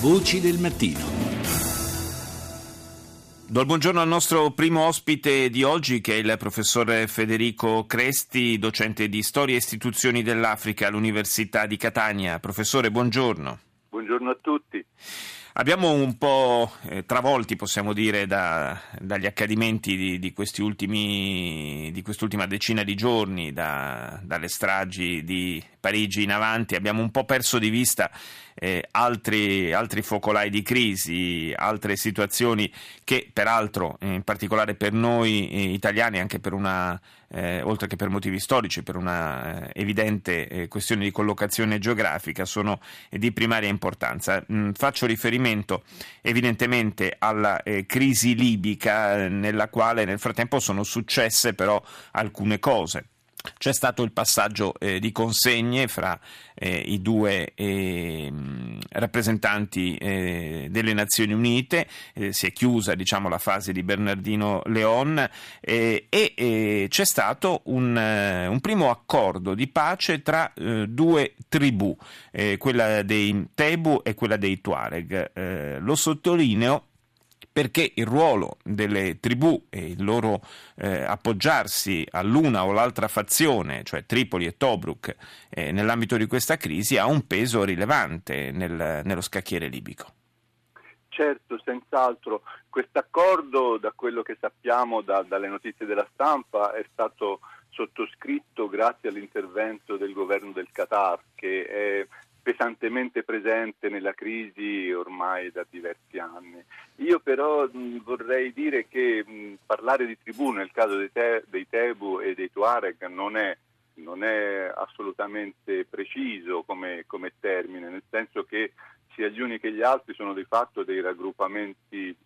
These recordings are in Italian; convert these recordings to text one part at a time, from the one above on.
Voci del mattino. Do il buongiorno al nostro primo ospite di oggi, che è il professore Federico Cresti, docente di Storia e Istituzioni dell'Africa all'Università di Catania. Professore, buongiorno. Buongiorno a tutti. Abbiamo un po' eh, travolti, possiamo dire, da, dagli accadimenti di, di, questi ultimi, di quest'ultima decina di giorni, da, dalle stragi di Parigi in avanti, abbiamo un po' perso di vista eh, altri, altri, focolai di crisi, altre situazioni che peraltro, in particolare per noi eh, italiani, anche per una, eh, oltre che per motivi storici, per una eh, evidente eh, questione di collocazione geografica, sono di primaria importanza. Mm, faccio riferimento evidentemente alla eh, crisi libica nella quale nel frattempo sono successe però alcune cose. C'è stato il passaggio eh, di consegne fra eh, i due eh, rappresentanti eh, delle Nazioni Unite, eh, si è chiusa diciamo, la fase di Bernardino Leon eh, e c'è stato un, un, primo accordo di pace tra due tribù, quella dei Tebu e quella dei Tuareg. lo sottolineo perché il ruolo delle tribù e il loro eh, appoggiarsi all'una o l'altra fazione, cioè Tripoli e Tobruk, eh, nell'ambito di questa crisi ha un peso rilevante nel, nello scacchiere libico. Certo, senz'altro. Quest'accordo, da quello che sappiamo da, dalle notizie della stampa, è stato sottoscritto grazie all'intervento del governo del Qatar, che è pesantemente presente nella crisi ormai da diversi anni. Io però mh, vorrei dire che mh, parlare di tribù nel caso dei, te, dei Tebu e dei Tuareg non è, non è assolutamente preciso come, come termine, nel senso che sia gli uni che gli altri sono di fatto dei raggruppamenti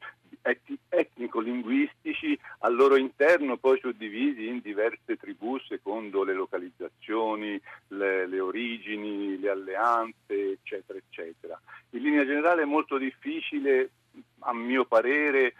etnico-linguistici al loro interno poi suddivisi in diverse tribù secondo le localizzazioni, le, le, origini, le alleanze, eccetera, eccetera. In linea generale è molto difficile, a mio parere,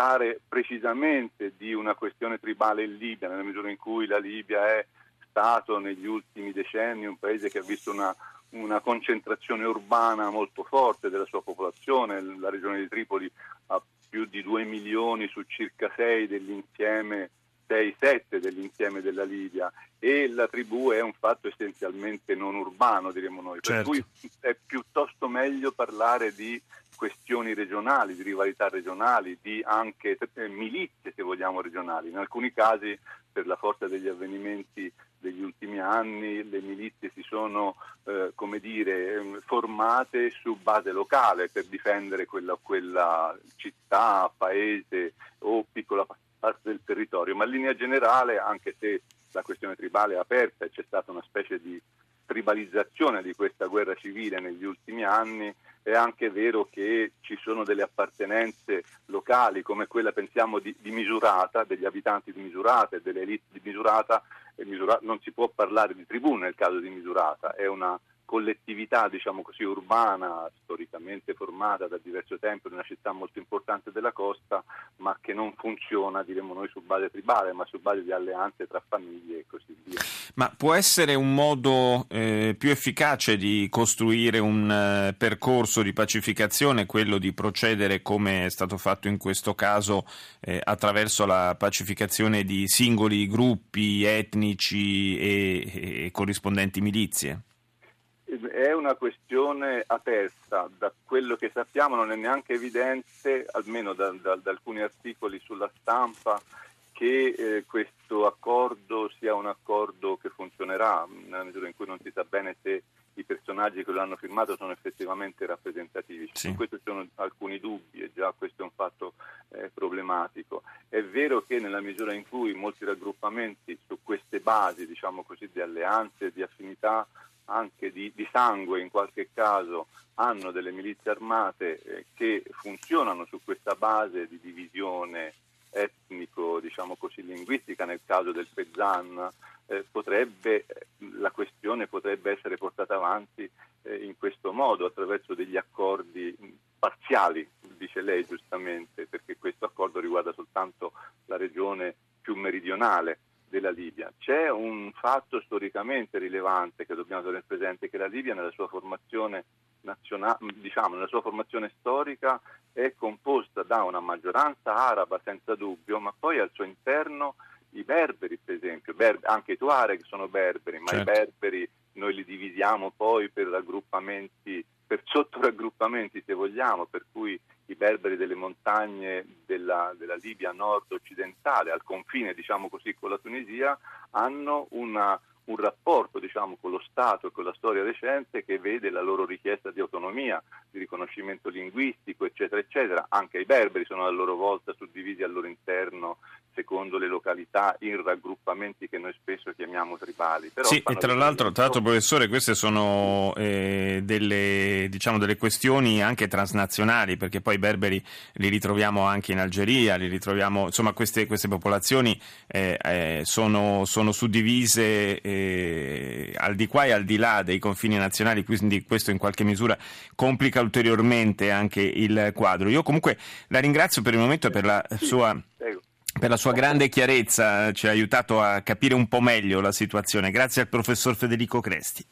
parlare precisamente di una questione tribale in Libia, nella misura in cui la Libia è stato negli ultimi decenni un paese che ha visto una una concentrazione urbana molto forte della sua popolazione, la regione di Tripoli ha più di 2 milioni su circa 6 dell'insieme 6-7 dell'insieme della Libia. E la tribù è un fatto essenzialmente non urbano, diremmo noi, certo. per cui è piuttosto meglio parlare di questioni regionali, di rivalità regionali, di anche eh, milizie, se vogliamo, regionali. In alcuni casi, per la forza degli avvenimenti degli ultimi anni, le milizie si sono, eh, come dire, ehm, formate su base locale per difendere quella, quella città, paese o piccola parte del territorio, ma in linea generale, anche se la questione tribale è aperta e c'è stata una specie di tribalizzazione di questa guerra civile negli ultimi anni, è anche vero che ci sono delle appartenenze locali come quella, pensiamo, di, di Misurata, degli abitanti di Misurata e delle elite di Misurata, e Misura, non si può parlare di tribù nel caso di Misurata, è una collettività diciamo così, urbana, storicamente formata da diverso tempo in una città molto importante della costa, ma che non funziona, diremmo noi, su base tribale, ma su base di alleanze tra famiglie e così via. Ma può essere un modo eh, più efficace di costruire un eh, percorso di pacificazione quello di procedere come è stato fatto in questo caso eh, attraverso la pacificazione di singoli gruppi etnici e, e corrispondenti milizie? È una questione aperta, da quello che sappiamo non è neanche evidente, almeno da, da, da alcuni articoli sulla stampa, che eh, questo accordo sia un accordo che funzionerà, nella misura in cui non si sa bene se i personaggi che lo hanno firmato sono effettivamente rappresentativi. Sì. Su questo ci sono alcuni dubbi e già questo è un fatto eh, problematico. È vero che nella misura in cui molti raggruppamenti su queste basi, diciamo così, di alleanze, di affinità anche di, di, sangue in qualche caso hanno delle milizie armate eh, che funzionano su questa base di divisione etnico, diciamo così, linguistica, nel caso del Pezzan, eh, potrebbe, la questione potrebbe essere portata avanti eh, in questo modo, attraverso degli accordi parziali, dice lei giustamente, perché questo accordo riguarda soltanto la regione più meridionale della Libia. C'è un fatto storicamente rilevante che dobbiamo tenere presente, che la Libia nella sua formazione naziona- diciamo, nella sua formazione storica è composta da una maggioranza araba senza dubbio, ma poi al suo interno i berberi, per esempio, ber- anche i Tuareg sono berberi, ma certo. i berberi noi li divisiamo poi per raggruppamenti, per sottoraggruppamenti se vogliamo, per cui i berberi delle montagne della, della Libia nord-occidentale, al confine diciamo così con la Tunisia, hanno una un rapporto diciamo, con lo Stato e con la storia recente che vede la loro richiesta di autonomia, di riconoscimento linguistico, eccetera, eccetera. Anche i berberi sono a loro volta suddivisi al loro interno secondo le località in raggruppamenti che noi spesso chiamiamo tribali. Però sì, e tra l'altro, tra l'altro, professore, queste sono eh, delle, diciamo, delle, questioni anche transnazionali, perché poi i berberi li ritroviamo anche in Algeria, li ritroviamo, insomma, queste, queste popolazioni eh, eh, sono, sono, suddivise eh, al di qua e al di là dei confini nazionali, quindi questo in qualche misura complica ulteriormente anche il quadro. Io comunque la ringrazio per il momento e per la sua per la sua grande chiarezza, ci ha aiutato a capire un po' meglio la situazione. Grazie al professor Federico Cresti.